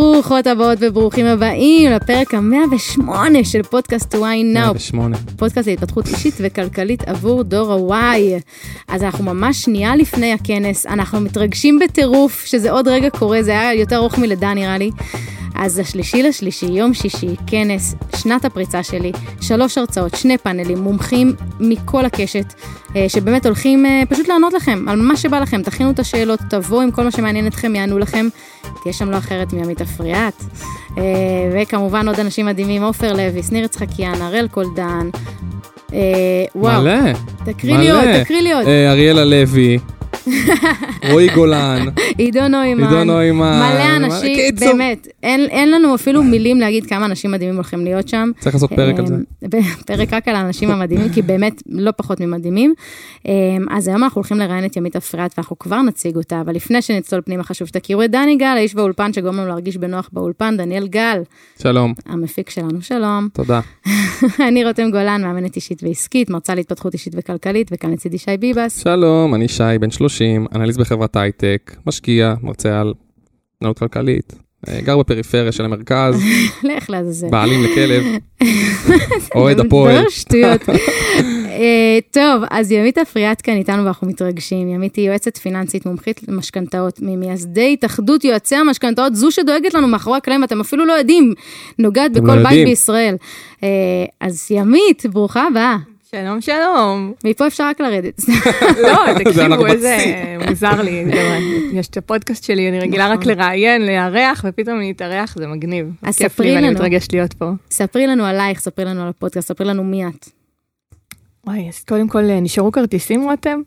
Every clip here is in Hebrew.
ברוכות הבאות וברוכים הבאים לפרק ה-108 של פודקאסט וואי נאו. 108. פודקאסט להתפתחות אישית וכלכלית עבור דור ה-Y. אז אנחנו ממש שנייה לפני הכנס, אנחנו מתרגשים בטירוף, שזה עוד רגע קורה, זה היה יותר ארוך מלידה נראה לי. אז השלישי לשלישי, יום שישי, כנס, שנת הפריצה שלי, שלוש הרצאות, שני פאנלים, מומחים מכל הקשת, אה, שבאמת הולכים אה, פשוט לענות לכם על מה שבא לכם, תכינו את השאלות, תבואו עם כל מה שמעניין אתכם, יענו לכם. תהיה שם לא אחרת מימית אפרת. אה, וכמובן עוד אנשים מדהימים, עופר לוי, שניר יצחקיאן, הראל קולדן. וואו, מלא. תקריא לי עוד, תקריא לי עוד. אה, אריאל הלוי, רועי גולן, עידו נוימן. עידו נוימן. מלא אנשים. באמת, אין, אין לנו אפילו מילים להגיד כמה אנשים מדהימים הולכים להיות שם. צריך לעשות פרק על זה. אה, פרק רק על האנשים המדהימים, כי באמת לא פחות ממדהימים. אה, אז היום אנחנו הולכים לראיין את ימית אפרת, ואנחנו כבר נציג אותה, אבל לפני שנצלול פנימה, חשוב שתכירו את דני גל, האיש באולפן שגורם לנו להרגיש בנוח באולפן, דניאל גל, שלום, המפיק שלנו, שלום. תודה. אני רותם גולן, מאמנת אישית ועסקית, מרצה להתפתחות אישית וכלכלית, וכאן לצידי שי ביבס. שלום, אני שי, בן 30, אנליסט בחברת הייטק, משקיע, מרצה על התנהלות כלכלית, אה, גר בפריפריה של המרכז, לך לעזאזל. בעלים לכלב, אוהד הפועל. שטויות. אה, טוב, אז ימית אפריאט כאן איתנו ואנחנו מתרגשים. ימית היא יועצת פיננסית מומחית למשכנתאות, ממייסדי התאחדות יועצי המשכנתאות, זו שדואגת לנו מאחורי הקלעים, אתם אפילו לא יודעים, נוגעת אתם בכל לא בית. בישראל. אה, אז ימית, ברוכה הבאה. שלום, שלום. מפה אפשר רק לרדת. לא, תקשיבו, איזה. מוזר לי. יש את הפודקאסט שלי, אני רגילה רק לראיין, לארח, ופתאום להתארח, זה מגניב. אז ספרי לי ואני לנו. מתרגשת להיות פה. ספרי לנו עלייך, ספרי לנו על הפודקאסט, ספרי לנו מי את. וואי, אז קודם כל, נשארו כרטיסים, רותם?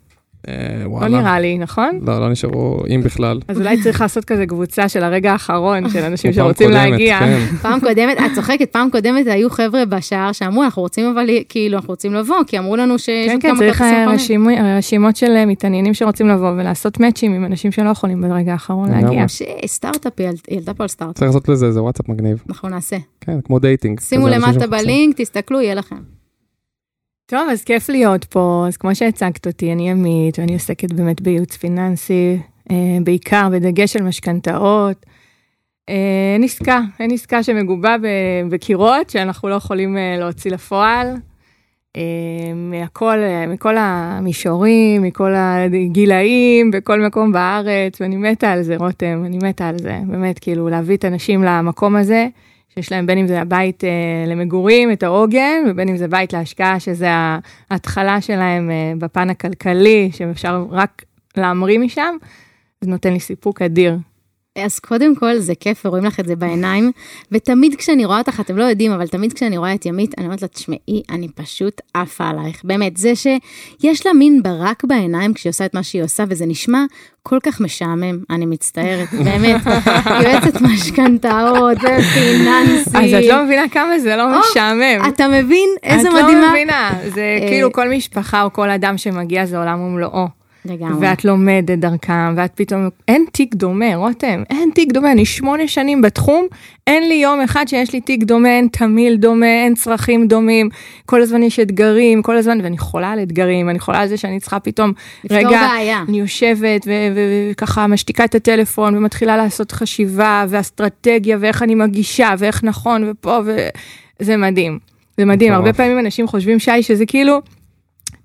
אה, לא וואלה. נראה לי, נכון? לא, לא נשארו, אם בכלל. אז אולי צריך לעשות כזה קבוצה של הרגע האחרון, של אנשים שרוצים קודמת, להגיע. כן. פעם קודמת, את צוחקת, פעם קודמת היו חבר'ה בשער שאמרו, אנחנו רוצים אבל, כאילו, אנחנו רוצים לבוא, כי אמרו לנו שיש כן, כן, צריך. רשימו- רשימות של אה, מתעניינים שרוצים לבוא ולעשות מאצ'ים עם אנשים שלא יכולים ברגע האחרון. להגיע. סטארט-אפ, היא עלתה פה על סטארט-אפ, צריך לעשות לזה איזה וואטסאפ מגניב. אנחנו נעשה. כן, כמו dating. שימו למטה. בלינק, תסתכלו, יהיה לכם. טוב, אז כיף להיות פה. אז כמו שהצגת אותי, אני עמית, ואני עוסקת באמת בייעוץ פיננסי, אה, בעיקר בדגש על משכנתאות. אה, אין עסקה, אין עסקה שמגובה בקירות שאנחנו לא יכולים אה, להוציא לפועל. מהכל, מכל המישורים, מכל הגילאים, בכל מקום בארץ, ואני מתה על זה, רותם, אני מתה על זה. באמת, כאילו, להביא את האנשים למקום הזה. שיש להם בין אם זה הבית אה, למגורים, את העוגן, ובין אם זה בית להשקעה, שזה ההתחלה שלהם אה, בפן הכלכלי, שאפשר רק להמריא משם, זה נותן לי סיפוק אדיר. אז קודם כל זה כיף ורואים לך את זה בעיניים, ותמיד כשאני רואה אותך, אתם לא יודעים, אבל תמיד כשאני רואה את ימית, אני אומרת לה, תשמעי, אני פשוט עפה עלייך. באמת, זה שיש לה מין ברק בעיניים כשהיא עושה את מה שהיא עושה, וזה נשמע כל כך משעמם, אני מצטערת, באמת, יועצת משכנתאות, ופיננסית. אז את לא מבינה כמה זה לא משעמם. אתה מבין איזה את מדהימה? לא מבינה, זה אה, כאילו כל משפחה או כל אדם שמגיע זה עולם ומלואו. לגמרי. ואת לומדת דרכם, ואת פתאום, אין תיק דומה, רותם, אין תיק דומה, אני שמונה שנים בתחום, אין לי יום אחד שיש לי תיק דומה, אין תמיל דומה, אין צרכים דומים, כל הזמן יש אתגרים, כל הזמן, ואני חולה על אתגרים, אני חולה על זה שאני צריכה פתאום, רגע, בעיה. אני יושבת וככה משתיקה את הטלפון ומתחילה לעשות חשיבה ואסטרטגיה ואיך אני מגישה ואיך נכון ופה וזה מדהים. זה מדהים. הרבה פעמים אנשים חושבים שי שזה כאילו,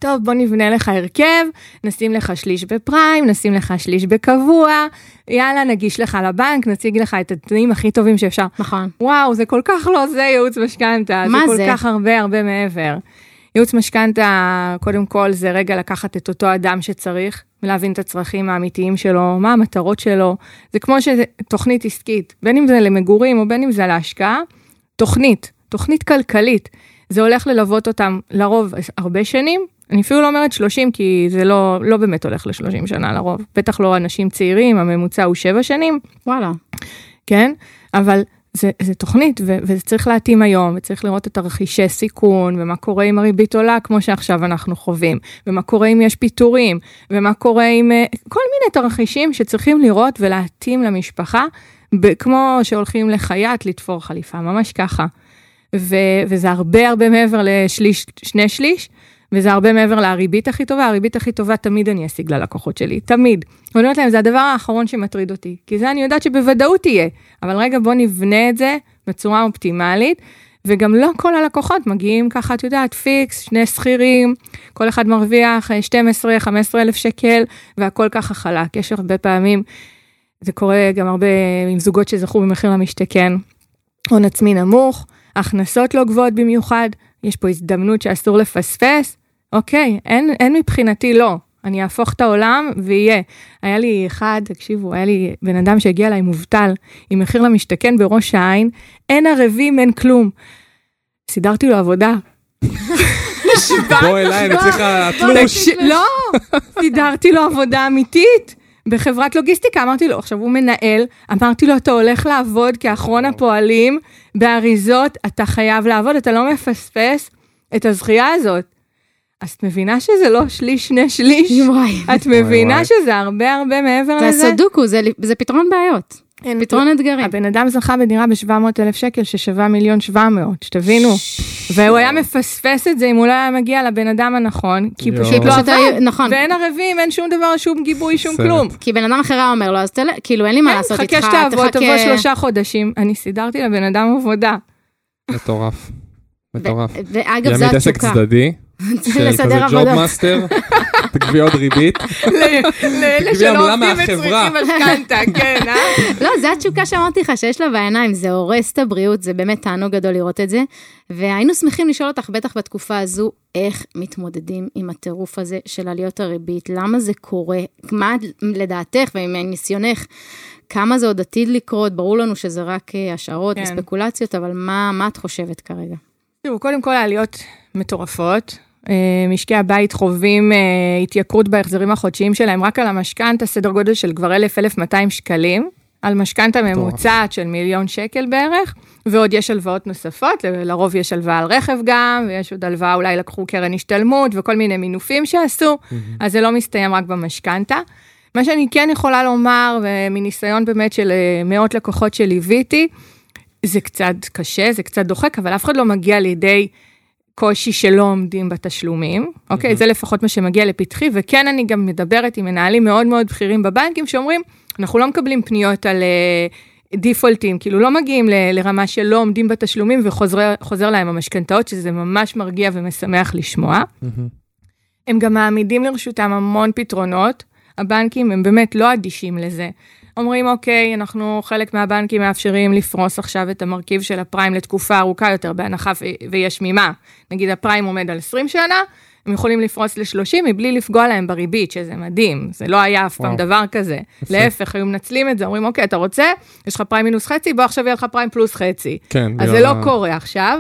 טוב בוא נבנה לך הרכב, נשים לך שליש בפריים, נשים לך שליש בקבוע, יאללה נגיש לך לבנק, נציג לך את התנאים הכי טובים שאפשר. נכון. וואו, זה כל כך לא זה ייעוץ משכנתה, זה מה כל זה? כך הרבה הרבה מעבר. ייעוץ משכנתה, קודם כל זה רגע לקחת את אותו אדם שצריך, ולהבין את הצרכים האמיתיים שלו, מה המטרות שלו. זה כמו שזה תוכנית עסקית, בין אם זה למגורים או בין אם זה להשקעה, תוכנית, תוכנית כלכלית. זה הולך ללוות אותם לרוב הרבה שנים, אני אפילו לא אומרת 30 כי זה לא, לא באמת הולך ל-30 שנה לרוב, בטח לא אנשים צעירים, הממוצע הוא 7 שנים, וואלה. כן? אבל זה, זה תוכנית ו- וזה צריך להתאים היום וצריך לראות את תרחישי סיכון ומה קורה אם הריבית עולה כמו שעכשיו אנחנו חווים ומה קורה אם יש פיטורים ומה קורה עם אה, כל מיני תרחישים שצריכים לראות ולהתאים למשפחה כמו שהולכים לחייט לתפור חליפה ממש ככה. ו- וזה הרבה הרבה מעבר לשליש שני שליש וזה הרבה מעבר לריבית הכי טובה, הריבית הכי טובה תמיד אני אשיג ללקוחות שלי, תמיד. ואני אומרת להם, זה הדבר האחרון שמטריד אותי, כי זה אני יודעת שבוודאות יהיה, אבל רגע בוא נבנה את זה בצורה אופטימלית, וגם לא כל הלקוחות מגיעים ככה, את יודעת, פיקס, שני שכירים, כל אחד מרוויח 12-15 אלף שקל, והכל ככה חלק. יש הרבה פעמים, זה קורה גם הרבה עם זוגות שזכו במחיר למשתכן, הון עצמי נמוך, הכנסות לא גבוהות במיוחד, יש פה הזדמנות שאסור לפספס, אוקיי, אין, אין מבחינתי לא. אני אהפוך את העולם ויהיה. היה לי אחד, תקשיבו, היה לי בן אדם שהגיע אליי מובטל עם מחיר למשתכן בראש העין, אין ערבים, אין כלום. סידרתי לו עבודה. בוא אליי, אני צריכה תלוש. לא, סידרתי לו עבודה אמיתית. בחברת לוגיסטיקה, אמרתי לו, עכשיו הוא מנהל, אמרתי לו, אתה הולך לעבוד כאחרון הפועלים באריזות, אתה חייב לעבוד, אתה לא מפספס את הזכייה הזאת. אז את מבינה שזה לא שליש, שני שליש? וואי. את מבינה שזה הרבה הרבה מעבר זה לזה? הסודוקו, זה, זה פתרון בעיות, אין- פתרון אתגרים. הבן אדם זכה בדירה ב-700 אלף שקל ששווה מיליון 700, שתבינו. והוא היה מפספס את זה אם הוא לא היה מגיע לבן אדם הנכון, כי. פשוט לא עבד. נכון. ואין ערבים, אין שום דבר, שום גיבוי, שום. כלום. כי בן אדם אחר היה אומר לו, אז תל... כאילו אין לי מה לעשות איתך, חכה שתעבוד, תבוא תחכה- שלושה חודשים. אני סידרתי לבן אדם עבודה. מטורף. מטורף. ואגב, זו התשוקה. צדדי, לסדר ג'וב עבודות. מאסטר, תגבי עוד ריבית. לאלה שלא עובדים. וצריכים משכנתה, כן, אה? לא, זו התשוקה שאמרתי לך, שיש לה בעיניים, זה הורס את הבריאות, זה באמת תענוג גדול לראות את זה. והיינו שמחים לשאול אותך, בטח בתקופה הזו, איך מתמודדים עם הטירוף הזה של עליות הריבית, למה זה קורה, מה לדעתך ומניסיונך, כמה זה עוד עתיד לקרות, ברור לנו שזה רק אה, השערות כן. וספקולציות, אבל מה, מה את חושבת כרגע? תראו, קודם כל העליות מטורפות. אה, משקי הבית חווים אה, התייקרות בהחזרים החודשיים שלהם רק על המשכנתה, סדר גודל של כבר 1,000-1,200 שקלים, על משכנתה ממוצעת של מיליון שקל בערך, ועוד יש הלוואות נוספות, לרוב יש הלוואה על רכב גם, ויש עוד הלוואה, אולי לקחו קרן השתלמות וכל מיני מינופים שעשו, אז זה לא מסתיים רק במשכנתה. מה שאני כן יכולה לומר, ומניסיון באמת של אה, מאות לקוחות שליוויתי, זה קצת קשה, זה קצת דוחק, אבל אף אחד לא מגיע לידי קושי שלא עומדים בתשלומים, אוקיי? זה לפחות מה שמגיע לפתחי, וכן אני גם מדברת עם מנהלים מאוד מאוד בכירים בבנקים שאומרים, אנחנו לא מקבלים פניות על uh, דיפולטים, כאילו לא מגיעים ל- לרמה שלא עומדים בתשלומים וחוזר להם המשכנתאות, שזה ממש מרגיע ומשמח לשמוע. הם גם מעמידים לרשותם המון פתרונות, הבנקים הם באמת לא אדישים לזה. אומרים, אוקיי, אנחנו, חלק מהבנקים מאפשרים לפרוס עכשיו את המרכיב של הפריים לתקופה ארוכה יותר, בהנחה ו- ויש ממה. נגיד הפריים עומד על 20 שנה, הם יכולים לפרוס ל-30 מבלי לפגוע להם בריבית, שזה מדהים, זה לא היה אף פעם וואו. דבר כזה. יפה. להפך, היו מנצלים את זה, אומרים, אוקיי, אתה רוצה? יש לך פריים מינוס חצי, בוא עכשיו יהיה לך פריים פלוס חצי. כן. אז זה לא ה- קורה עכשיו.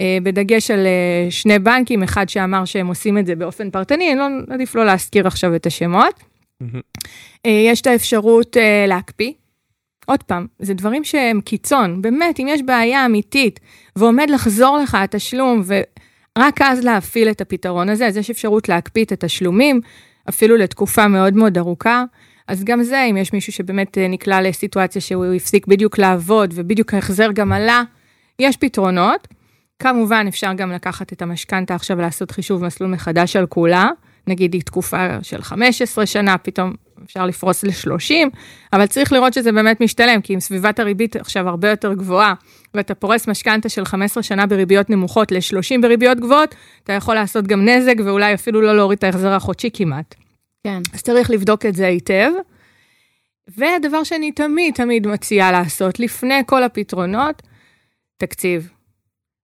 אה, בדגש על אה, שני בנקים, אחד שאמר שהם עושים את זה באופן פרטני, אני לא, עדיף לא להזכיר עכשיו את השמות. אה, יש את האפשרות אה, להקפיא. עוד פעם, זה דברים שהם קיצון, באמת, אם יש בעיה אמיתית ועומד לחזור לך התשלום, ורק אז להפעיל את הפתרון הזה, אז יש אפשרות להקפיא את התשלומים, אפילו לתקופה מאוד מאוד ארוכה. אז גם זה, אם יש מישהו שבאמת אה, נקלע לסיטואציה שהוא הפסיק בדיוק לעבוד ובדיוק ההחזר גם עלה, יש פתרונות. כמובן, אפשר גם לקחת את המשכנתה עכשיו ולעשות חישוב מסלול מחדש על כולה. נגיד היא תקופה של 15 שנה, פתאום אפשר לפרוס ל-30, אבל צריך לראות שזה באמת משתלם, כי אם סביבת הריבית עכשיו הרבה יותר גבוהה, ואתה פורס משכנתה של 15 שנה בריביות נמוכות ל-30 בריביות גבוהות, אתה יכול לעשות גם נזק ואולי אפילו לא להוריד את ההחזר החודשי כמעט. כן. אז צריך לבדוק את זה היטב. והדבר שאני תמיד תמיד מציעה לעשות, לפני כל הפתרונות, תקציב.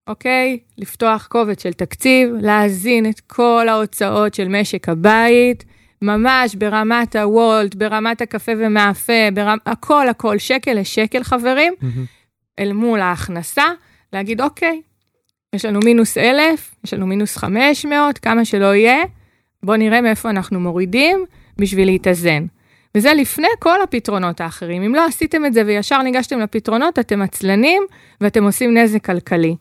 אוקיי? לפתוח קובץ של תקציב, להזין את כל ההוצאות של משק הבית, ממש ברמת הוולט, ברמת הקפה ומאפה, ברמ... הכל הכל, שקל לשקל חברים, מהמם. אל מול ההכנסה, להגיד אוקיי, יש לנו מינוס אלף, יש לנו מינוס 500, כמה שלא יהיה, בואו נראה מאיפה אנחנו מורידים בשביל להתאזן. וזה לפני כל הפתרונות האחרים. אם לא עשיתם את זה וישר ניגשתם לפתרונות, אתם עצלנים ואתם עושים נזק כלכלי.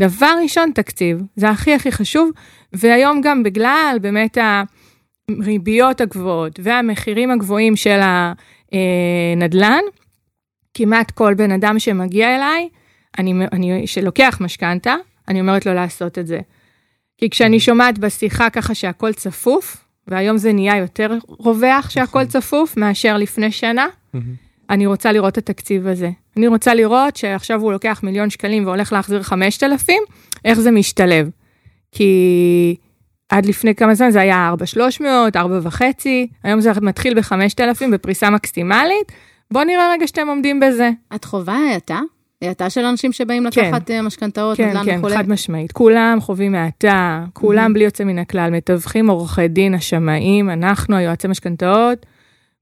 דבר ראשון, תקציב. זה הכי הכי חשוב, והיום גם בגלל באמת הריביות הגבוהות והמחירים הגבוהים של הנדל"ן, כמעט כל בן אדם שמגיע אליי, אני, אני, שלוקח משכנתה, אני אומרת לו לעשות את זה. כי כשאני שומעת בשיחה ככה שהכל צפוף, והיום זה נהיה יותר רווח שהכל נכון. צפוף מאשר לפני שנה. אני רוצה לראות את התקציב הזה. אני רוצה לראות שעכשיו הוא לוקח מיליון שקלים והולך להחזיר 5,000, איך זה משתלב. כי עד לפני כמה זמן זה היה 4,300, 4,500, היום זה מתחיל ב-5,000 בפריסה מקסימלית. בואו נראה רגע שאתם עומדים בזה. את חווה האטה? האטה של אנשים שבאים כן. לקחת אה, משכנתאות, כן, נדל"ן כן, וכולי? חד משמעית. כולם חווים האטה, כולם Mhm. בלי יוצא מן הכלל, מתווכים, עורכי דין, השמאים, אנחנו, היועצי משכנתאות,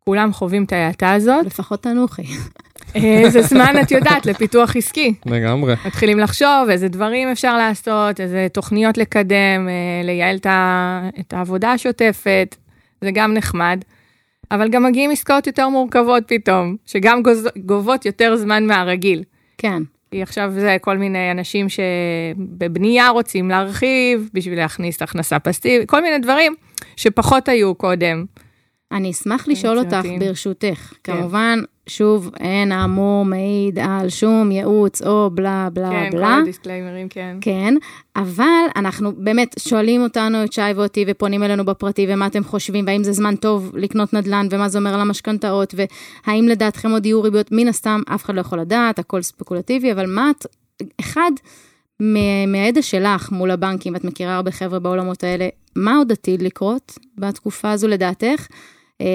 כולם חווים את ההאטה הזאת. לפחות תנוחי. אה, זה זמן, את יודעת, לפיתוח עסקי. לגמרי. מתחילים לחשוב איזה דברים אפשר לעשות, איזה תוכניות לקדם, אה, לייעל את העבודה השוטפת, זה גם נחמד. אבל גם מגיעים עסקאות יותר מורכבות פתאום, שגם גוז- גובות יותר זמן מהרגיל. כן. כי עכשיו זה כל מיני אנשים שבבנייה רוצים להרחיב בשביל להכניס הכנסה פסיבית, כל מיני דברים שפחות היו קודם. אני אשמח לשאול אותך, יצירתיים. ברשותך. כן. כמובן, שוב, אין האמור מעיד על שום ייעוץ או בלה בלה כן, כל בלה. הדיסקליימרים, כן. כן, אבל אנחנו באמת שואלים אותנו, את שי ואותי, ופונים אלינו בפרטי, ומה אתם חושבים, והאם זה זמן טוב לקנות נדל"ן, ומה זה אומר על המשכנתאות, והאם לדעתכם עוד יהיו ריביות, מן הסתם, אף אחד לא יכול לדעת, הכל ספקולטיבי, אבל מה את, אחד, מה- מהידע שלך מול הבנקים, ואת מכירה הרבה חבר'ה בעולמות האלה, מה עוד עתיד לקרות בתקופה הזו לדעתך? אמ,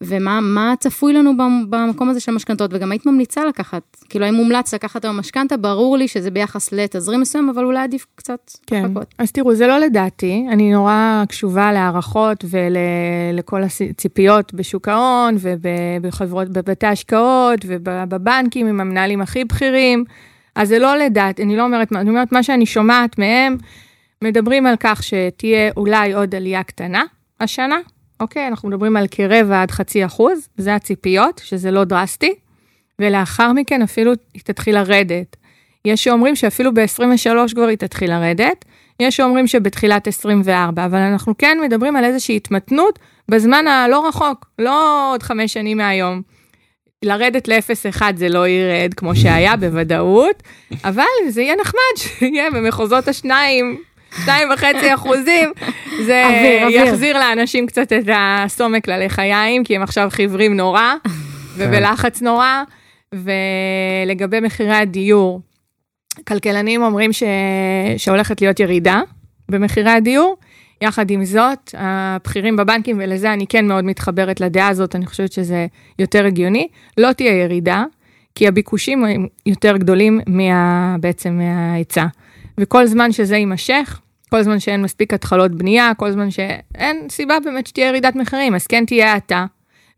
ומה מה צפוי לנו במ- במקום הזה של המשכנתות, וגם היית ממליצה לקחת, כאילו האם מומלץ לקחת היום משכנתה, ברור לי שזה ביחס לתזרים מסוים, אבל אולי עדיף קצת כן, לחכות. אז תראו, זה לא לדעתי, אני נורא קשובה להערכות ולכל הציפיות בשוק ההון ובחברות, בבתי השקעות ובבנקים עם המנהלים הכי בכירים, אז זה לא לדעת, אני לא אומרת, אני אומרת מה שאני שומעת מהם, מדברים על כך שתהיה אולי עוד עלייה קטנה השנה, אוקיי, אנחנו מדברים על כרבע עד חצי אחוז, זה הציפיות, שזה לא דרסטי, ולאחר מכן אפילו היא תתחיל לרדת. יש שאומרים שאפילו ב-23 כבר היא תתחיל לרדת, יש שאומרים שבתחילת 24, אבל אנחנו כן מדברים על איזושהי התמתנות בזמן הלא רחוק, לא עוד חמש שנים מהיום. לרדת ל-0.1 זה לא ירד כמו שהיה בוודאות, אבל זה יהיה נחמד שיהיה במחוזות השניים, שתיים וחצי אחוזים, זה אוויר, אוויר. יחזיר לאנשים קצת את הסומק ללחיים, כי הם עכשיו חיוורים נורא, ובלחץ נורא, ולגבי מחירי הדיור, כלכלנים אומרים ש... שהולכת להיות ירידה במחירי הדיור. יחד עם זאת, הבכירים בבנקים, ולזה אני כן מאוד מתחברת לדעה הזאת, אני חושבת שזה יותר הגיוני, לא תהיה ירידה, כי הביקושים הם יותר גדולים מה... בעצם מההיצע. וכל זמן שזה יימשך, כל זמן שאין מספיק התחלות בנייה, כל זמן שאין סיבה באמת שתהיה ירידת מחירים, אז כן תהיה האטה,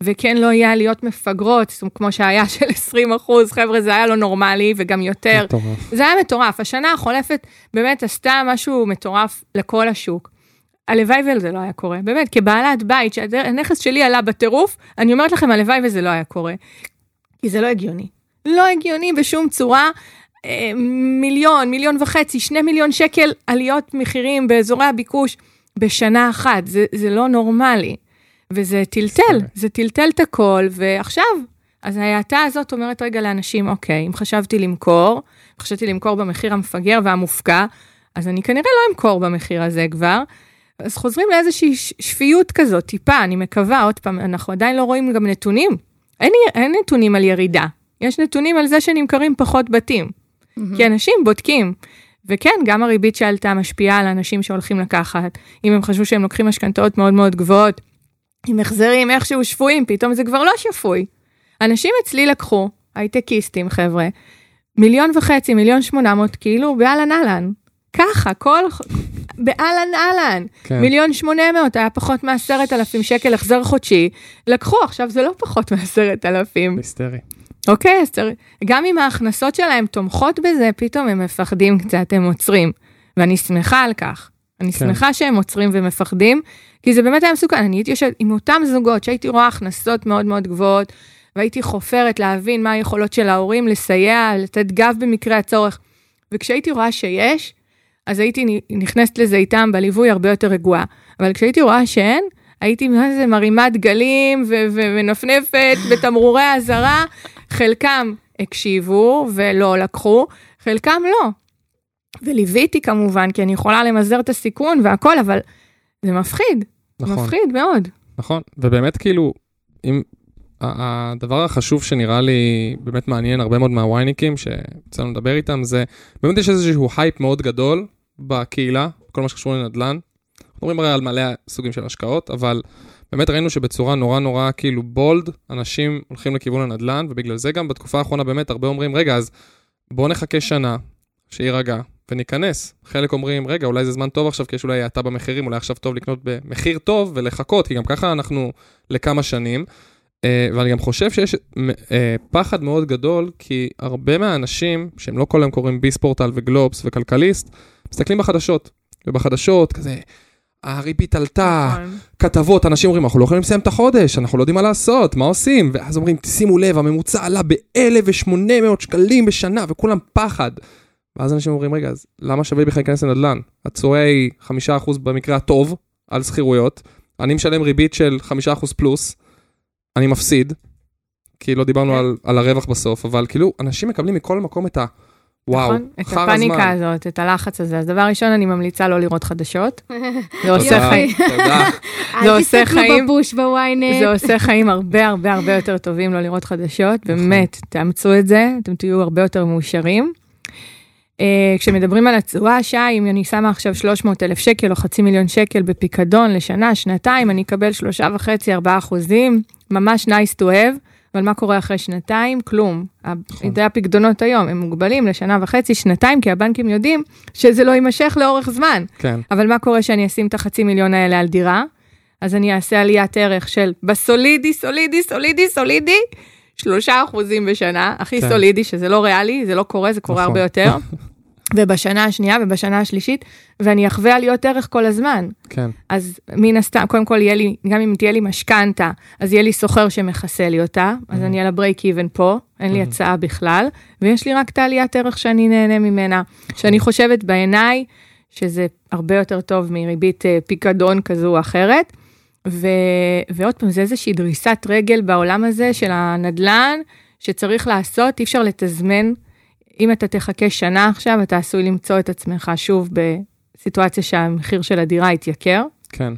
וכן לא יהיה עליות מפגרות, זאת אומרת, כמו שהיה של 20 אחוז, חבר'ה, זה היה לא נורמלי, וגם יותר. מטורף. זה היה מטורף. השנה החולפת באמת עשתה משהו מטורף לכל השוק. הלוואי וזה לא היה קורה. באמת, כבעלת בית, שהנכס שלי עלה בטירוף, אני אומרת לכם, הלוואי וזה לא היה קורה. כי זה לא הגיוני. לא הגיוני בשום צורה. אה, מיליון, מיליון וחצי, שני מיליון שקל עליות מחירים באזורי הביקוש בשנה אחת. זה, זה לא נורמלי. וזה טלטל, זה טלטל את הכל, ועכשיו, אז ההאטה הזאת אומרת רגע לאנשים, אוקיי, אם חשבתי למכור, חשבתי למכור במחיר המפגר והמופקע, אז אני כנראה לא אמכור במחיר הזה כבר. אז חוזרים לאיזושהי שפיות כזאת, טיפה, אני מקווה, עוד פעם, אנחנו עדיין לא רואים גם נתונים. אין, אין נתונים על ירידה, יש נתונים על זה שנמכרים פחות בתים. כי אנשים בודקים. וכן, גם הריבית שעלתה משפיעה על אנשים שהולכים לקחת. אם הם חשבו שהם לוקחים משכנתאות מאוד מאוד גבוהות, עם החזרים איכשהו שפויים, פתאום זה כבר לא שפוי. אנשים אצלי לקחו, הייטקיסטים חבר'ה, מיליון וחצי, מיליון שמונה מאות, כאילו באהלן אהלן. ככה, כל... באהלן אהלן. כן. מיליון שמונה מאות, היה פחות מעשרת אלפים שקל החזר חודשי. לקחו, עכשיו זה לא פחות מעשרת אלפים. היסטרי. אוקיי, אז צריך, גם אם ההכנסות שלהם תומכות בזה, פתאום הם מפחדים קצת, הם עוצרים. ואני שמחה על כך. אני כן. שמחה שהם עוצרים ומפחדים, כי זה באמת היה מסוכן. אני הייתי יושבת עם אותם זוגות שהייתי רואה הכנסות מאוד מאוד גבוהות, והייתי חופרת להבין מה היכולות של ההורים, לסייע, לתת גב במקרה הצורך. וכשהייתי רואה שיש, אז הייתי נכנסת לזה איתם בליווי הרבה יותר רגועה. אבל כשהייתי רואה שאין, הייתי מה זה מרימה דגלים ו- ומנפנפת בתמרורי האזהרה. חלקם הקשיבו ולא לקחו, חלקם לא. וליוויתי כמובן, כי אני יכולה למזער את הסיכון והכל, אבל זה מפחיד, נכון, מפחיד מאוד. נכון, ובאמת כאילו, אם... הדבר החשוב שנראה לי באמת מעניין הרבה מאוד מהווייניקים שיצא לנו לדבר איתם זה באמת יש איזשהו הייפ מאוד גדול בקהילה, כל מה שקשור לנדל"ן. אנחנו מדברים הרי על מלא סוגים של השקעות, אבל באמת ראינו שבצורה נורא נורא כאילו bold, אנשים הולכים לכיוון הנדל"ן, ובגלל זה גם בתקופה האחרונה באמת הרבה אומרים, רגע, אז בואו נחכה שנה, שיירגע, וניכנס. חלק אומרים, רגע, אולי זה זמן טוב עכשיו, כי יש אולי האטה במחירים, אולי עכשיו טוב לקנות במחיר טוב ולחכות, כי גם ככה אנחנו לכמה שנים. אה, ואני גם חושב שיש אה, פחד מאוד גדול, כי הרבה מהאנשים, שהם לא כל היום קוראים ביספורטל וגלובס וכלכליסט, מסתכלים בחדשות. ובחדשות, כזה, הריבית עלתה, נכון. כתבות, אנשים אומרים, אנחנו לא יכולים לסיים את החודש, אנחנו לא יודעים מה לעשות, מה עושים? ואז אומרים, שימו לב, הממוצע עלה ב-1,800 שקלים בשנה, וכולם פחד. ואז אנשים אומרים, רגע, אז למה שווה בכלל להיכנס לנדל"ן? התשואה היא 5% במקרה הטוב על שכירויות, אני משלם ריבית של 5% פלוס, אני מפסיד, כי לא דיברנו כן. על, על הרווח בסוף, אבל כאילו, אנשים מקבלים מכל מקום את ה... וואו, נכון? את הפאניקה זמן. הזאת, את הלחץ הזה. אז דבר ראשון, אני ממליצה לא לראות חדשות. זה עושה חיים. תודה. זה אל עושה תסתכלו חיים. בפוש בוויינט. זה עושה חיים הרבה הרבה הרבה יותר טובים לא לראות חדשות, באמת, תאמצו את זה, אתם תהיו הרבה יותר מאושרים. אה, כשמדברים על התשואה, שי, אם אני שמה עכשיו 300 אלף שקל או חצי מיליון שקל בפיקדון לשנה, שנתיים, אני אקבל שלושה וחצי, ארבעה אחוזים, ממש nice to have, אבל מה קורה אחרי שנתיים? כלום. נכון. זה הפיקדונות היום, הם מוגבלים לשנה וחצי, שנתיים, כי הבנקים יודעים שזה לא יימשך לאורך זמן. כן, אבל מה קורה שאני אשים את החצי מיליון האלה על דירה? אז אני אעשה עליית ערך של בסולידי, סולידי, סולידי, סולידי, שלושה אחוזים בשנה, הכי כן. סולידי, שזה לא ריאלי, זה לא קורה, זה קורה נכון. הרבה יותר. ובשנה השנייה ובשנה השלישית, ואני אחווה עליות ערך כל הזמן. כן, אז מן הסתם, קודם כל יהיה לי, גם אם תהיה לי משכנתה, אז יהיה לי סוחר שמכסה לי אותה, אז אני על הברייק איבן פה, אין לי הצעה בכלל, ויש לי רק את העליית ערך שאני נהנה ממנה, שאני חושבת בעיניי שזה הרבה יותר טוב מריבית אה, פיקדון כזו או אחרת. ו... ועוד פעם, זה איזושהי דריסת רגל בעולם הזה של הנדל"ן, שצריך לעשות, אי אפשר לתזמן. אם אתה תחכה שנה עכשיו, אתה עשוי למצוא את עצמך שוב בסיטואציה שהמחיר של הדירה יתייקר. כן,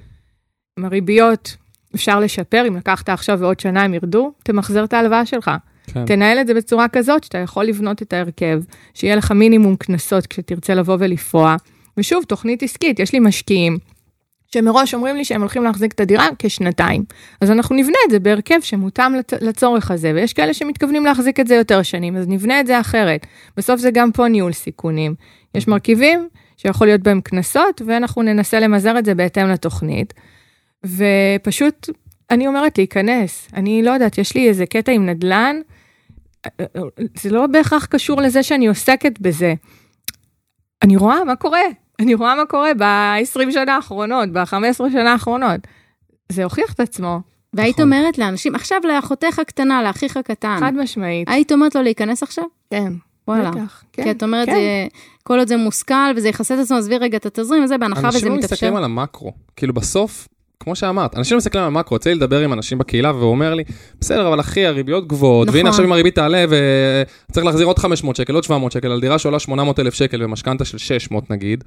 עם הריביות אפשר לשפר, אם לקחת עכשיו ועוד שנה הם ירדו, תמחזר את ההלוואה שלך. כן. תנהל את זה בצורה כזאת שאתה יכול לבנות את ההרכב, שיהיה לך מינימום קנסות כשתרצה לבוא ולפרוע. ושוב, תוכנית עסקית, יש לי משקיעים שמראש אומרים לי שהם הולכים להחזיק את הדירה כשנתיים. אז אנחנו נבנה את זה בהרכב שמותאם לצ- לצורך הזה, ויש כאלה שמתכוונים להחזיק את זה יותר שנים, אז נבנה את זה אחרת. בסוף זה גם פה ניהול סיכונים. יש מרכיבים שיכול להיות בהם קנסות, ואנחנו ננסה למזער את זה בהתאם לתוכנית. ופשוט, אני אומרת להיכנס. אני לא יודעת, יש לי איזה קטע עם נדל"ן, זה לא בהכרח קשור לזה שאני עוסקת בזה. אני רואה מה קורה, אני רואה מה קורה ב-20 שנה האחרונות, ב-15 שנה האחרונות. זה הוכיח את עצמו, והיית נכון. אומרת לאנשים, עכשיו לאחותך הקטנה, לאחיך הקטן, חד משמעית. היית אומרת לו להיכנס עכשיו? כן, וואלה. בטח, כן. כי את אומרת, כן. זה, כל עוד זה מושכל וזה יכסה את עצמו, עזבי רגע את התזרים וזה, בהנחה וזה אנשים מתאפשר. מסתכלים על המקרו. כאילו בסוף, כמו שאמרת, אנשים מסתכלים על המקרו. יוצא לי לדבר עם אנשים בקהילה והוא אומר לי, בסדר, אבל אחי, הריביות גבוהות, נכון. והנה עכשיו אם הריבית תעלה וצריך להחזיר עוד 500 שקל, עוד 700 שקל, על דירה שעולה 800 אלף שקל ומשכנתה של 600 נגיד.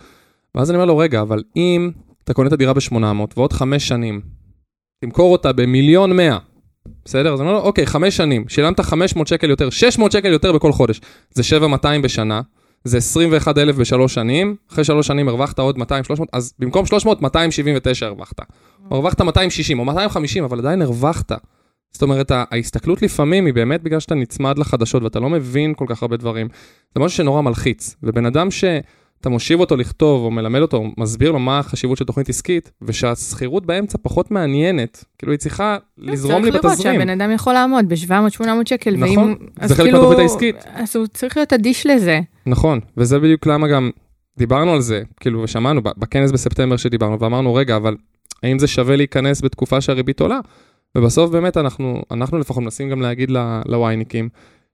ואז אני אומר לו, רגע, אבל אם אתה קונה את הדירה ב-800 ועוד חמש שנים, תמכור אותה במיליון 100, בסדר? אז אני אומר לו, אוקיי, חמש שנים, שילמת 500 שקל יותר, 600 שקל יותר בכל חודש, זה 7,200 בשנה, זה 21,000 בשלוש שנים, אחרי שלוש שנים הרווחת עוד 200, 300, אז במקום 300, 279 הרווחת. או הרווחת 260 או 250, אבל עדיין הרווחת. זאת אומרת, ההסתכלות לפעמים היא באמת בגלל שאתה נצמד לחדשות ואתה לא מבין כל כך הרבה דברים. זה משהו שנורא מלחיץ. ובן אדם שאתה מושיב אותו לכתוב או מלמד אותו, מסביר לו מה החשיבות של תוכנית עסקית, ושהשכירות באמצע פחות מעניינת, כאילו היא צריכה לזרום לי צריך לראות בתזרים. שהבן אדם יכול לעמוד ב-700-800 שקל, נכון, ואם... זה חלק כאילו- מהתוכנית העסקית. אז הוא צריך להיות אדיש לזה. נכון, וזה בדיוק למה גם דיברנו על זה, כאילו, ושמענו בכנס בספטמבר שדיברנו, ואמרנו, רגע, אבל האם זה שווה להיכנס בתקופה שהריבית עולה? ובסוף באמת אנחנו, אנחנו לפחות מנסים גם להגיד לווייניקים,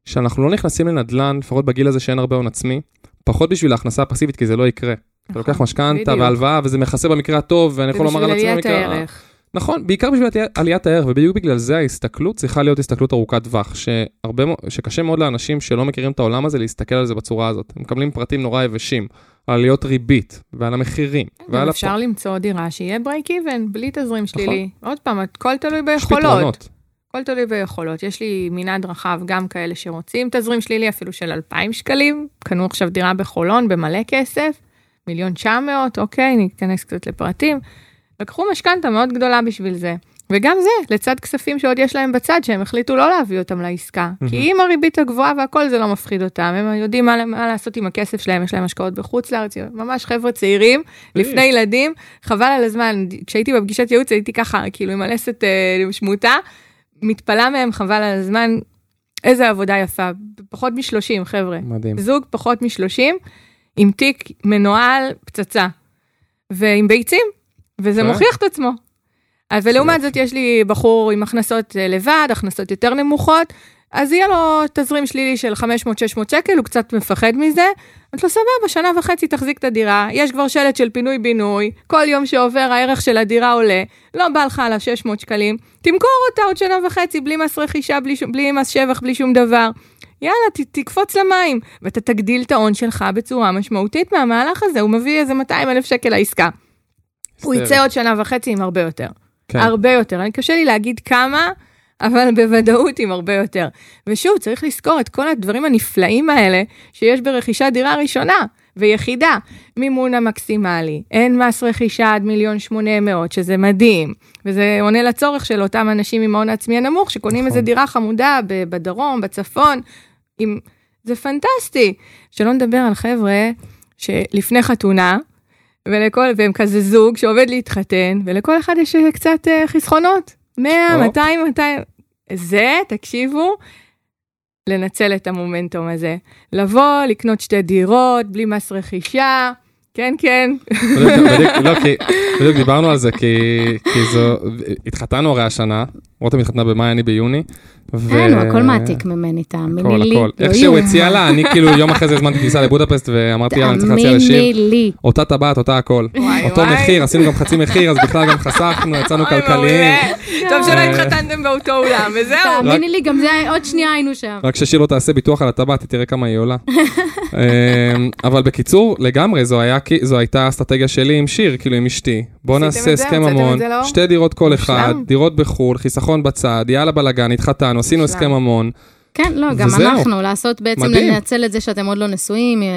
שאנחנו לא נכנסים לנדל"ן, לפחות בגיל הזה שאין הרבה הון עצמי, פחות בשביל ההכנסה הפסיבית, כי זה לא יקרה. אתה לוקח משכנתה. והלוואה, וזה מכסה במקרה הטוב, ואני יכול לומר על עצמי בשביל עליית במקרה... הערך. נכון, בעיקר בשביל עליית- הערך, ובדיוק בגלל זה ההסתכלות צריכה להיות הסתכלות ארוכת טווח, שהרבה, שקשה מאוד לאנשים שלא מכירים את העולם הזה להסתכל על זה בצורה הזאת. הם מקבלים פרטים נורא יבשים, על עליות ריבית, ועל המחירים, ועל אפשר למצוא דירה שיהיה ברייק איבן, בלי תזרים שלילי. נכון. עוד פעם, הכל תלוי יש ביכולות. פתרונות. הכל תלוי ביכולות. יש לי מנעד רחב, גם כאלה שרוצים תזרים שלילי, אפילו של 2,000 שקלים. קנו עכשיו דירה בחולון במלא כסף, מיליון 900, אוקיי, ניכנס קצת לפרטים. לקחו משכנתה מאוד גדולה בשביל זה. וגם זה, לצד כספים שעוד יש להם בצד, שהם החליטו לא להביא אותם לעסקה. מהמם. כי עם הריבית הגבוהה והכל זה לא מפחיד אותם, הם יודעים מה, מה לעשות עם הכסף שלהם, יש להם השקעות בחוץ לארץ, ממש חבר'ה צעירים, לפני ילדים, חבל על הזמן, כשהייתי בפגישת ייעוץ הייתי ככה, כאילו עם הלסת אה, שמוטה, מתפלאה מהם, חבל על הזמן, איזה עבודה יפה, פחות מ-30 חבר'ה, מדהים. זוג פחות מ-30, עם תיק מנוהל פצצה, ועם ביצים, וזה כן. מוכיח את עצמו. ולעומת זאת יש לי בחור עם הכנסות אה, לבד, הכנסות יותר נמוכות, אז יהיה לו תזרים שלילי של 500-600 שקל, הוא קצת מפחד מזה. אמרתי לו, סבבה, שנה וחצי תחזיק את הדירה, יש כבר שלט של פינוי-בינוי, כל יום שעובר הערך של הדירה עולה, לא בא לך על ה-600 שקלים, תמכור אותה עוד שנה וחצי, בלי מס רכישה, בלי, שום- בלי מס שבח, בלי שום דבר. יאללה, ת, תקפוץ למים, ואתה תגדיל את ההון שלך בצורה משמעותית מהמהלך הזה, הוא מביא איזה 200 אלף שקל לעסקה. הוא. יצא עוד שנה וחצי עם הרבה יותר. כן. הרבה יותר. אני קשה לי להגיד כמה, אבל בוודאות עם הרבה יותר. ושוב, צריך לזכור את כל הדברים הנפלאים האלה שיש ברכישת דירה ראשונה ויחידה. מימון המקסימלי, אין מס רכישה עד מיליון שמונה מאות, שזה מדהים. וזה עונה לצורך של אותם אנשים עם ההון העצמי הנמוך, שקונים נכון. איזה דירה חמודה בדרום, בצפון. עם... זה פנטסטי. שלא נדבר על חבר'ה שלפני חתונה, ולכל, והם כזה זוג שעובד להתחתן, ולכל אחד יש אה, קצת אה, חסכונות. 100, או. 200, 200. זה, תקשיבו, לנצל את המומנטום הזה. לבוא, לקנות שתי דירות, בלי מס רכישה, כן, כן. בדיוק, לא, כי, בדיוק דיברנו על זה, כי, כי זו, התחתנו הרי השנה, רותם התחתנה במאי, אני ביוני. ו- אין, הוא הכל מעתיק ממני, תאמיני הכל, לי. הכל. לא איך שהוא. הציע לה, אני כאילו יום אחרי זה הזמנתי כניסה לבודפסט ואמרתי לה, אני צריך להציע לשיר. תאמיני לי. אותה טבעת, אותה הכל. וואי, אותו וואי. מחיר, עשינו גם חצי מחיר, אז בכלל גם חסכנו, יצאנו כלכליים. טוב שלא אה. התחתנתם באותו אולם, וזהו. תאמיני לי, גם זה, עוד שנייה היינו שם. רק ששיר לא תעשה ביטוח על הטבעת, תראה כמה היא עולה. אמ, אבל בקיצור, לגמרי, זו היה זו הייתה האסטרטגיה שלי עם שיר, כאילו עם אשתי. בוא נעשה? הסכם המון? שתי דירות כל אחד. דירות בחו"ל, חיסכון בצד, יאללה בלאגן, התחתנו, עשינו. הסכם המון. כן, לא, גם וזהו. אנחנו, לעשות בעצם, מדהים. לנצל את זה שאתם עוד לא נשואים, אה,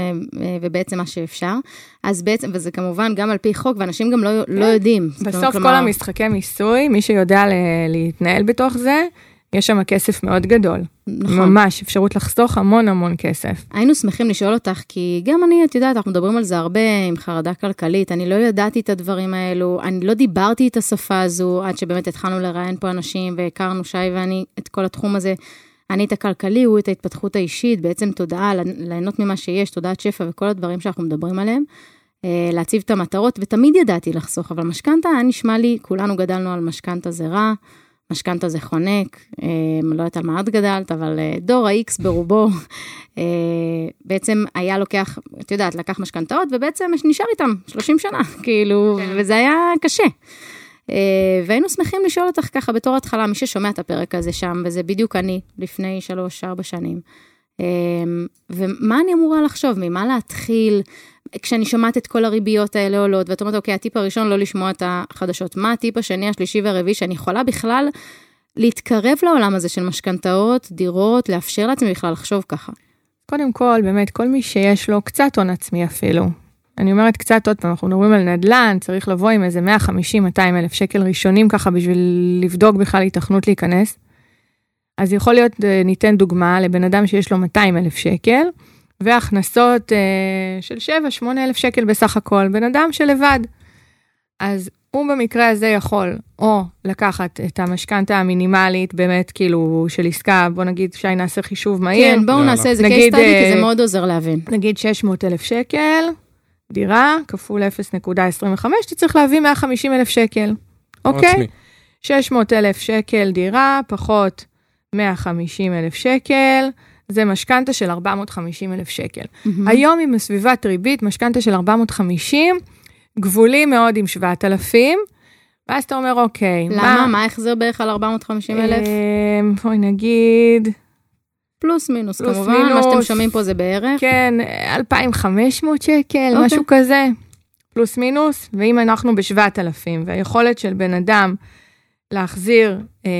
אה, ובעצם מה שאפשר. אז בעצם, וזה כמובן גם על פי חוק, ואנשים גם לא לא יודעים. בסוף כלומר, כל המשחקי מיסוי, מי שיודע ל- להתנהל בתוך זה, יש שם כסף מאוד גדול. נכון. ממש, אפשרות לחסוך המון המון כסף. היינו שמחים לשאול אותך, כי גם אני, את יודעת, אנחנו מדברים על זה הרבה עם חרדה כלכלית, אני לא ידעתי את הדברים האלו, אני לא דיברתי את השפה הזו, עד שבאמת התחלנו לראיין פה אנשים, והכרנו, שי ואני, את כל התחום הזה. אני את הכלכלי, הוא את ההתפתחות האישית, בעצם תודעה, ליהנות ממה שיש, תודעת שפע וכל הדברים שאנחנו מדברים עליהם. אה, להציב את המטרות, ותמיד ידעתי לחסוך, אבל משכנתה היה נשמע לי, כולנו גדלנו על משכנתה זה רע, משכנתה זה חונק, אה, לא יודעת על מה את גדלת, אבל אה, דור ה-X ברובו, אה, בעצם היה לוקח, את יודעת, לקח משכנתאות, ובעצם נשאר איתם 30 שנה, כאילו, כן. וזה היה קשה. אה, והיינו שמחים לשאול אותך ככה בתור התחלה, מי ששומע את הפרק הזה שם, וזה בדיוק אני, לפני 3-4 שנים. אה, ומה אני אמורה לחשוב, ממה להתחיל? כשאני שומעת את כל הריביות האלה עולות, ואת אומרת, אוקיי, הטיפ הראשון לא לשמוע את החדשות, מה הטיפ השני, השלישי והרביעי, שאני יכולה בכלל להתקרב לעולם הזה של משכנתאות, דירות, לאפשר לעצמי בכלל לחשוב ככה. קודם כל, באמת, כל מי שיש לו קצת הון עצמי אפילו. אני אומרת קצת, עוד פעם, אנחנו מדברים על נדל"ן, צריך לבוא עם איזה 150-200 אלף שקל ראשונים ככה בשביל לבדוק בכלל היתכנות להיכנס. אז יכול להיות, אה, ניתן דוגמה לבן אדם שיש לו 200 אלף שקל, והכנסות אה, של 7-8 אלף שקל בסך הכל, בן אדם שלבד. אז הוא במקרה הזה יכול או לקחת את המשכנתה המינימלית, באמת כאילו של עסקה, בוא נגיד שי נעשה חישוב מהיר. כן, בואו יאללה. נעשה איזה case study, כי אה, זה מאוד עוזר להבין. נגיד 600 אלף שקל, דירה, כפול 0.25, אתה צריך להביא 150 אלף שקל, אוקיי? עצמי. 600 אלף שקל דירה, פחות 150 אלף שקל, זה משכנתה של 450 אלף שקל. מהמם. היום עם הסביבת ריבית, משכנתה של 450, גבולי מאוד עם 7,000, ואז אתה אומר, אוקיי, למה? מה ההחזר בערך על 450 אלף? אמ, בואי נגיד, פלוס מינוס, פלוס כמובן, מה מינוס. שאתם שומעים פה זה בערך. כן, 2,500 שקל, אוקיי. משהו כזה, פלוס מינוס, ואם אנחנו ב-7,000, והיכולת של בן אדם להחזיר אה,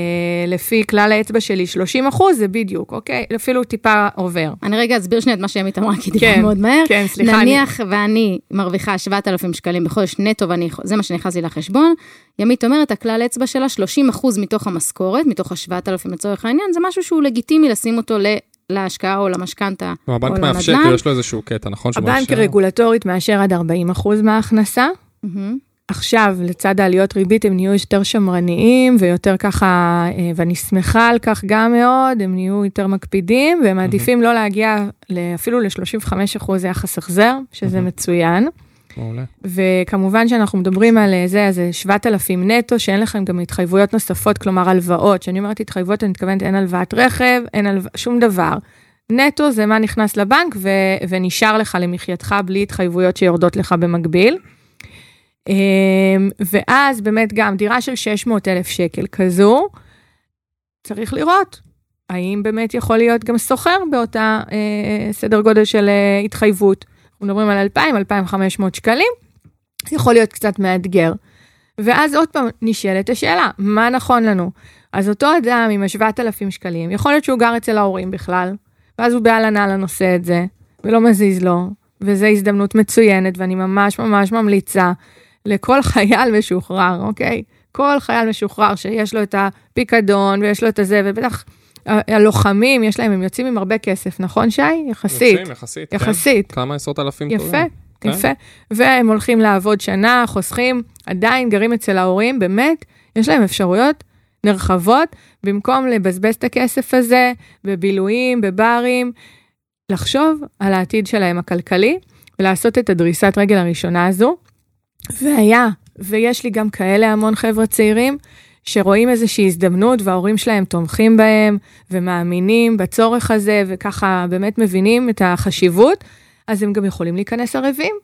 לפי כלל האצבע שלי 30 אחוז, זה בדיוק, אוקיי? אפילו טיפה עובר. אני רגע אסביר שנייה את מה שעמית אמרה, כי דיברנו כן, מאוד מהר. כן, סליחה, אני- נניח ואני מרוויחה 7,000 שקלים בחודש נטו, וזה מה שנכנס לי לחשבון, ימית אומרת, הכלל אצבע שלה 30 אחוז מתוך המשכורת, מתוך ה-7,000 לצורך העניין, זה משהו שהוא לגיטימי לשים אותו ל- להשקעה או למשכנתה לא, או הבנק מאפשר, לנדל"ן. כאילו יש לו איזשהו קטע, נכון? הבנק? רגולטורית מאשר עד 40 אחוז מההכנסה. מהמם. עכשיו, לצד העליות ריבית, הם נהיו יותר שמרניים ויותר ככה, אה, ואני שמחה על כך גם מאוד, הם נהיו יותר מקפידים, והם מעדיפים לא להגיע אפילו ל-35 אחוז יחס החזר, שזה מהמם. מצוין. מעולה. וכמובן שאנחנו מדברים על אה, זה, אז זה 7,000 נטו, שאין לכם גם התחייבויות נוספות, כלומר הלוואות. כשאני אומרת התחייבויות, אני מתכוונת אין הלוואת רכב, אין הלו... שום דבר. נטו זה מה נכנס לבנק ו... ונשאר לך למחייתך בלי התחייבויות שיורדות לך במקביל. אמ, ואז באמת גם דירה של 600 אלף שקל כזו, צריך לראות האם באמת יכול להיות גם סוחר באותה אה, סדר גודל של אה, התחייבות. אנחנו מדברים על 2,000, 2,500 שקלים, יכול להיות קצת מאתגר. ואז עוד פעם נשאלת השאלה, מה נכון לנו? אז אותו אדם עם ה-7,000 שקלים, יכול להיות שהוא גר אצל ההורים בכלל, ואז הוא באהלן אהלן עושה את זה, ולא מזיז לו, וזו הזדמנות מצוינת, ואני ממש ממש ממליצה לכל חייל משוחרר, אוקיי? כל חייל משוחרר שיש לו את הפיקדון ויש לו את הזה, ובטח ה- הלוחמים, יש להם, הם יוצאים עם הרבה כסף, נכון שי? יחסית. יוצאים, יחסית. כן. יחסית. כמה עשרות אלפים יפה, טובים. כן. יפה. והם הולכים לעבוד שנה, חוסכים, עדיין גרים אצל ההורים, באמת, יש להם אפשרויות נרחבות, במקום לבזבז את הכסף הזה בבילויים, בברים, לחשוב על העתיד שלהם הכלכלי, ולעשות את הדריסת רגל הראשונה הזו. והיה, ויש לי גם כאלה המון חבר'ה צעירים, שרואים איזושהי הזדמנות וההורים שלהם תומכים בהם ומאמינים בצורך הזה וככה באמת מבינים את החשיבות, אז הם גם יכולים להיכנס ערבים.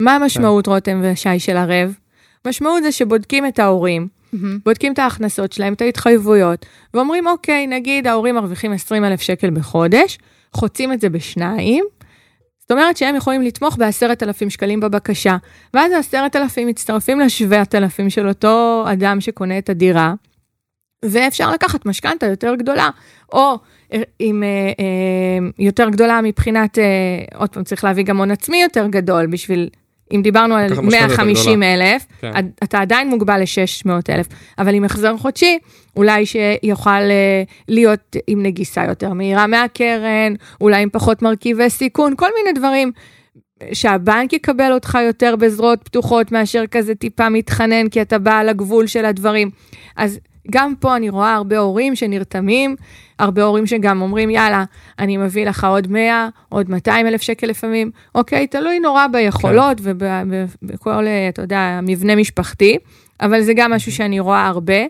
מה המשמעות, רותם ושי, של ערב? משמעות זה שבודקים את ההורים, מהמם. בודקים את ההכנסות שלהם, את ההתחייבויות, ואומרים, אוקיי, נגיד ההורים מרוויחים 20 אלף שקל בחודש, חוצים את זה בשניים, זאת אומרת שהם יכולים לתמוך ב-10,000 שקלים בבקשה, ואז ה-10,000 מצטרפים ל-7,000 של אותו אדם שקונה את הדירה, ואפשר לקחת משכנתה יותר גדולה, או אה, עם אה, אה, יותר גדולה מבחינת, אה, עוד פעם, צריך להביא גם הון עצמי יותר גדול בשביל, אם דיברנו על לקחת משכנתה יותר 150 אלף, כן. אתה עדיין מוגבל ל-600 אלף, אבל עם החזר חודשי, אולי שיוכל אה, להיות עם נגיסה יותר מהירה מהקרן, אולי עם פחות מרכיבי סיכון, כל מיני דברים. שהבנק יקבל אותך יותר בזרועות פתוחות מאשר כזה טיפה מתחנן כי אתה בא על הגבול של הדברים. אז גם פה אני רואה הרבה הורים שנרתמים, הרבה הורים שגם אומרים יאללה, אני מביא לך עוד 100, עוד 200 אלף שקל לפעמים, אוקיי, תלוי נורא ביכולות ובכל, אה, אתה יודע, מבנה משפחתי, אבל זה גם משהו שאני רואה הרבה.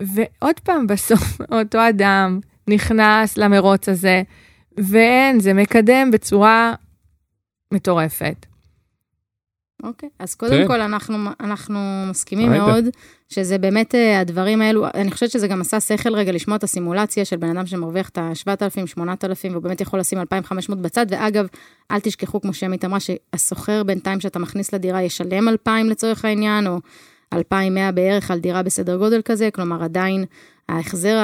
ועוד פעם, בסוף אותו אדם נכנס למרוץ הזה, ואין, זה מקדם בצורה מטורפת. אוקיי, אז קודם כן. כל אנחנו, אנחנו מסכימים היידה. מאוד, שזה באמת אה, הדברים האלו, אני חושבת שזה גם עשה שכל רגע לשמוע את הסימולציה של בן אדם שמרוויח את ה-7,000, 8,000, והוא באמת יכול לשים 2,500 בצד, ואגב, אל תשכחו, כמו שעמית אמרה, שהסוחר בינתיים שאתה מכניס לדירה ישלם 2,000 לצורך העניין, או 2,100 בערך על דירה בסדר גודל כזה, כלומר עדיין ההחזר,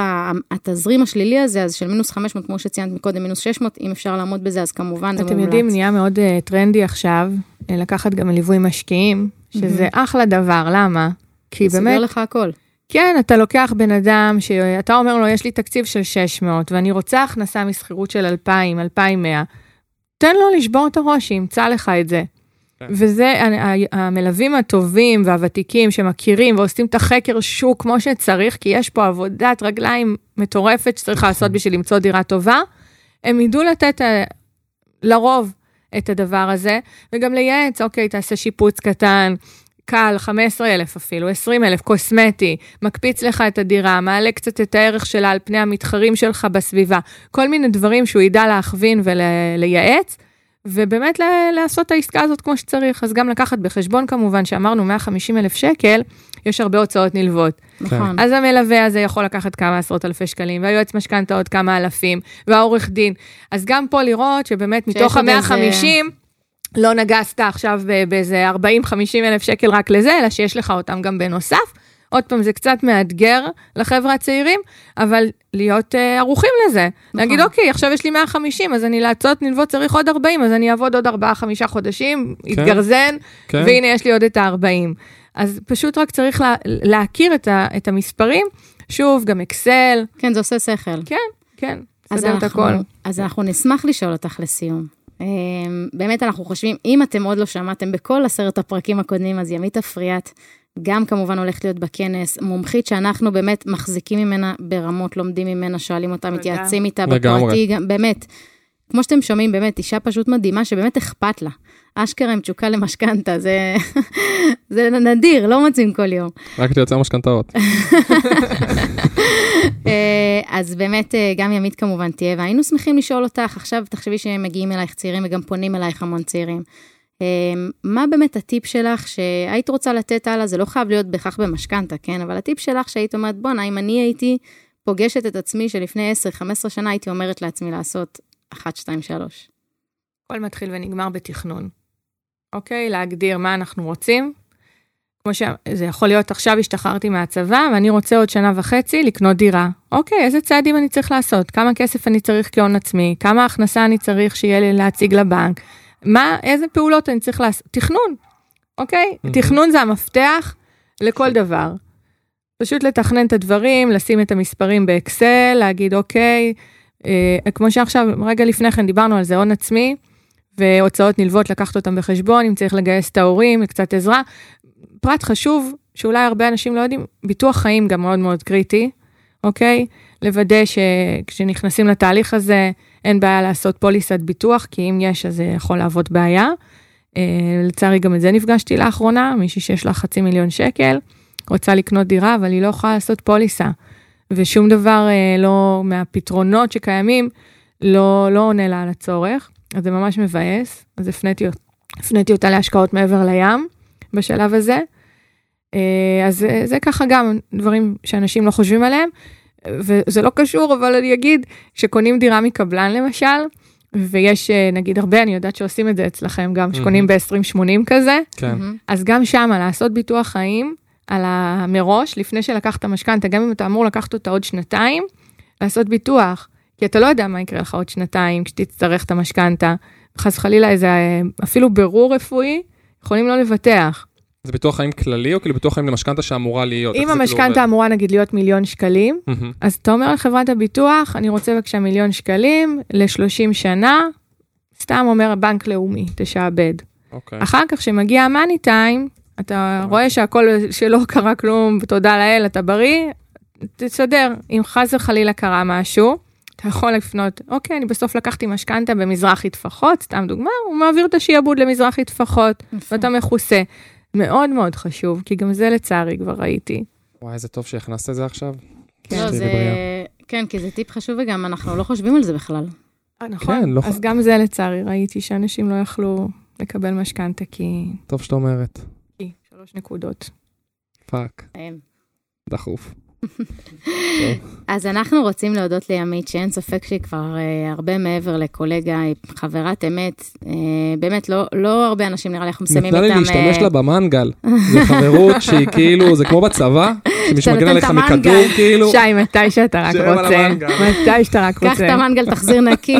התזרים השלילי הזה, אז של מינוס 500, כמו שציינת מקודם, מינוס 600, אם אפשר לעמוד בזה, אז כמובן זה מומלץ. אתם יודעים, נהיה מאוד uh, טרנדי עכשיו, uh, לקחת גם ליווי משקיעים, שזה אחלה דבר, למה? כי באמת, לך הכל. כן, אתה לוקח בן אדם שאתה אומר לו, יש לי תקציב של 600, ואני רוצה הכנסה משכירות של 2,000, 2,100, תן לו לשבור את הראש, שימצא לך את זה. כן. וזה, המלווים הטובים והוותיקים שמכירים ועושים את החקר שוק כמו שצריך, כי יש פה עבודת רגליים מטורפת שצריך לעשות בשביל למצוא דירה טובה, הם ידעו לתת אה, לרוב את הדבר הזה, וגם לייעץ, אוקיי, תעשה שיפוץ קטן, קל, 15,000 אפילו, 20,000, קוסמטי, מקפיץ לך את הדירה, מעלה קצת את הערך שלה על פני המתחרים שלך בסביבה, כל מיני דברים שהוא ידע להכווין ולייעץ, ובאמת ל- לעשות את העסקה הזאת כמו שצריך. אז גם לקחת בחשבון כמובן, שאמרנו 150 אלף שקל, יש הרבה הוצאות נלוות. נכון. אז המלווה הזה יכול לקחת כמה עשרות אלפי שקלים, והיועץ משכנתה עוד כמה אלפים, והעורך דין. אז גם פה לראות שבאמת מתוך עוד איזה- ה-150, לא נגסת עכשיו באיזה 40-50 אלף שקל רק לזה, אלא שיש לך אותם גם בנוסף. עוד פעם, זה קצת מאתגר לחבר'ה הצעירים, אבל להיות uh, ערוכים לזה. נכון. להגיד, אוקיי, עכשיו יש לי 150, אז אני להצעות נלוות צריך עוד 40, אז אני אעבוד עוד 4-5 חודשים, יתגרזן, כן. והנה יש לי עוד את ה-40. אז פשוט רק צריך לה, להכיר את, ה, את המספרים. שוב, גם אקסל, כן, זה עושה שכל. כן, כן, אז סדר את אנחנו, הכל. אז אנחנו נשמח לשאול אותך לסיום. אמ, באמת אנחנו חושבים, אם אתם עוד לא שמעתם בכל עשרת הפרקים הקודמים, אז ימית אפריאט גם כמובן הולכת להיות בכנס, מומחית שאנחנו באמת מחזיקים ממנה ברמות, לומדים ממנה, שואלים אותה. מתייעצים איתה. בפרטי, גם, באמת. כמו שאתם שומעים, באמת, אישה פשוט מדהימה, שבאמת אכפת לה. אשכרה עם תשוקה למשכנתה, זה, זה נדיר, לא מוצאים כל יום. רק תייצר משכנתאות. אה, אז באמת, אה, גם ימית כמובן תהיה, והיינו שמחים לשאול אותך, עכשיו תחשבי שמגיעים אלייך צעירים וגם פונים אלייך המון צעירים. אה, מה באמת הטיפ שלך שהיית רוצה לתת הלאה, זה לא חייב להיות בהכרח במשכנתה, כן? אבל הטיפ שלך שהיית אומרת, בואנה, אם אני הייתי פוגשת את עצמי שלפני 10-15 שנה, הייתי אומרת לעצמי לעשות 1, 2, 3. הכל מתחיל ונגמר בתכנון. אוקיי? להגדיר מה אנחנו רוצים. כמו שזה יכול להיות, עכשיו השתחררתי מהצבא ואני רוצה עוד שנה וחצי לקנות דירה. אוקיי, איזה צעדים אני צריך לעשות? כמה כסף אני צריך כהון עצמי? כמה הכנסה אני צריך שיהיה לי להציג לבנק? מה, איזה פעולות אני צריך לעשות? תכנון, אוקיי? Mhm. תכנון זה המפתח לכל דבר. פשוט לתכנן את הדברים, לשים את המספרים באקסל, להגיד אוקיי, אה, כמו שעכשיו, רגע לפני כן דיברנו על זה, הון עצמי והוצאות נלוות, לקחת אותם בחשבון, אם צריך לגייס את ההורים, קצת עזרה. פרט חשוב, שאולי הרבה אנשים לא יודעים, ביטוח חיים גם מאוד מאוד קריטי, אוקיי? לוודא שכשנכנסים לתהליך הזה, אין בעיה לעשות פוליסת ביטוח, כי אם יש, אז זה יכול להוות בעיה. אה, לצערי, גם את זה נפגשתי לאחרונה, מישהי שיש לה חצי מיליון שקל, רוצה לקנות דירה, אבל היא לא יכולה לעשות פוליסה. ושום דבר אה, לא מהפתרונות שקיימים, לא, לא עונה לה על הצורך, אז זה ממש מבאס. אז הפניתי, הפניתי אותה להשקעות מעבר לים בשלב הזה. אה, אז זה, זה ככה גם דברים שאנשים לא חושבים עליהם, וזה לא קשור, אבל אני אגיד, שקונים דירה מקבלן למשל, ויש אה, נגיד הרבה, אני יודעת שעושים את זה אצלכם גם, שקונים ב-2080 כזה, כן. מהמם. אז גם שמה לעשות ביטוח חיים על המראש, לפני שלקחת משכנתה, גם אם אתה אמור לקחת אותה עוד שנתיים, לעשות ביטוח. כי אתה לא יודע מה יקרה לך עוד שנתיים כשתצטרך את המשכנתה. חס וחלילה איזה, אה, אפילו בירור רפואי, יכולים לא לבטח. זה ביטוח חיים כללי, או כאילו ביטוח חיים למשכנתה שאמורה להיות? אם כאילו המשכנתה? אמורה נגיד להיות מיליון שקלים. אז אתה אומר לחברת הביטוח, אני רוצה בבקשה מיליון שקלים ל-30 שנה, סתם אומר בנק לאומי, תשעבד. אוקיי. אחר כך, כשמגיע המאני טיים, אתה רואה שהכל שלא קרה כלום, תודה לאל, אתה בריא, תסדר. אם חס וחלילה קרה משהו, אתה יכול לפנות, אוקיי, אני בסוף לקחתי משכנתה במזרחי טפחות, סתם דוגמה, הוא מעביר את השיעבוד למזרחי טפחות. ואתה מכוסה. מאוד מאוד חשוב, כי גם זה לצערי כבר ראיתי. וואי, איזה טוב שהכנסת את זה עכשיו. לא, שתהיי זה... כן, כי זה טיפ חשוב וגם אנחנו לא חושבים על זה בכלל. אה, נכון, כן, לא אז גם זה לצערי ראיתי שאנשים לא יכלו לקבל משכנתה כי... טוב שאת אומרת. כי שלוש נקודות. פאק, דחוף. אז אנחנו רוצים להודות לימית, שאין ספק שהיא כבר אה, הרבה מעבר לקולגה, היא חברת אמת. אה, באמת, לא, לא הרבה אנשים נראה לי אנחנו מסיימים נתנה איתם. לי להשתמש אה, לה במנגל. זה חברות שהיא כאילו, זה כמו בצבא, שמישהו שאתה מגן נותן עליך. מכדור, כאילו. שי, מתי שאתה רק רוצה. מתי שאתה רק קח רוצה. את המנגל, תחזיר נקי.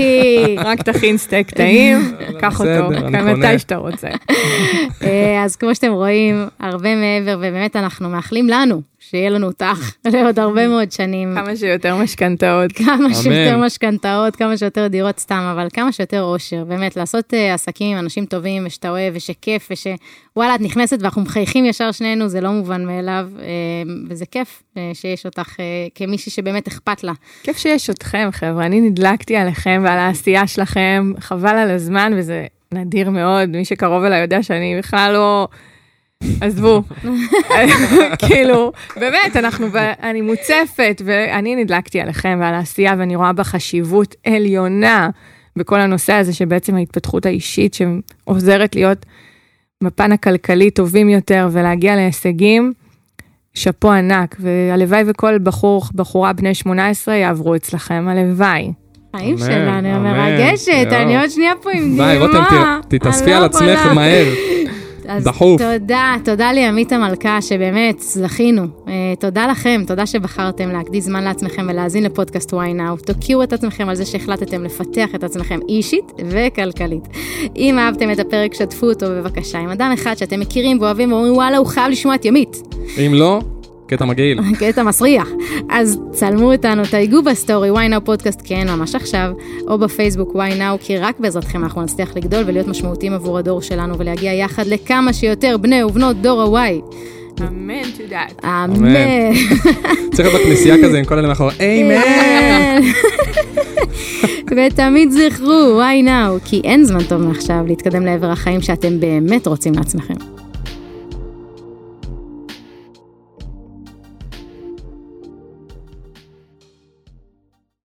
רק תכין סטייק טעים, קח אותו, אני מתי. שאתה רוצה. אה, אז כמו שאתם רואים, הרבה מעבר, ובאמת אנחנו מאחלים לנו שיהיה לנו אותך לעוד הרבה מאוד שנים. כמה שיותר משכנתאות. כמה שיותר אמן. משכנתאות, כמה שיותר דירות סתם, אבל כמה שיותר אושר. באמת, לעשות uh, עסקים עם אנשים טובים ושאתה אוהב ושכיף שוואלה, את נכנסת ואנחנו מחייכים ישר שנינו, זה לא מובן מאליו, uh, וזה כיף uh, שיש אותך uh, כמישהי שבאמת אכפת לה. כיף שיש אתכם, חבר'ה. אני נדלקתי עליכם ועל העשייה שלכם, חבל על הזמן, וזה נדיר מאוד. מי שקרוב אליי יודע שאני בכלל לא... עזבו. כאילו, באמת, אנחנו. אני מוצפת, ואני נדלקתי עליכם ועל העשייה, ואני רואה בה חשיבות עליונה בכל הנושא הזה שבעצם ההתפתחות האישית שעוזרת להיות בפן הכלכלי טובים יותר ולהגיע להישגים, שאפו ענק, והלוואי וכל בחור, בחורה בני 18 יעברו אצלכם, הלוואי. חיים שלנו, מרגשת. אני עוד שנייה פה עם די, רותם, דמעה. תתאספי אני על לא עצמך. מהר. אז דחוף. תודה, תודה לימית המלכה, שבאמת זכינו. אה, תודה לכם, תודה שבחרתם להקדיש זמן לעצמכם ולהאזין לפודקאסט וואי נאו. תוקיעו את עצמכם על זה שהחלטתם לפתח את עצמכם אישית וכלכלית. אם אהבתם את הפרק, שתפו אותו בבקשה עם אדם אחד שאתם מכירים ואוהבים ואומרים וואלה, הוא חייב לשמוע את ימית. אם לא, קטע מגעיל. קטע מסריח. אז צלמו אותנו, תייגו בסטורי וואי נאו פודקאסט כן ממש עכשיו, או בפייסבוק וואי נאו, כי רק בעזרתכם אנחנו נצליח לגדול ולהיות משמעותיים עבור הדור שלנו ולהגיע יחד לכמה שיותר בני ובנות דור ה Y. אמן, תודעת. אמן. צריך להיות בכנסייה כזה עם כל אלה מאחור, אמן! ותמיד זכרו, וואי נאו, כי אין זמן טוב מעכשיו להתקדם לעבר החיים שאתם באמת רוצים לעצמכם.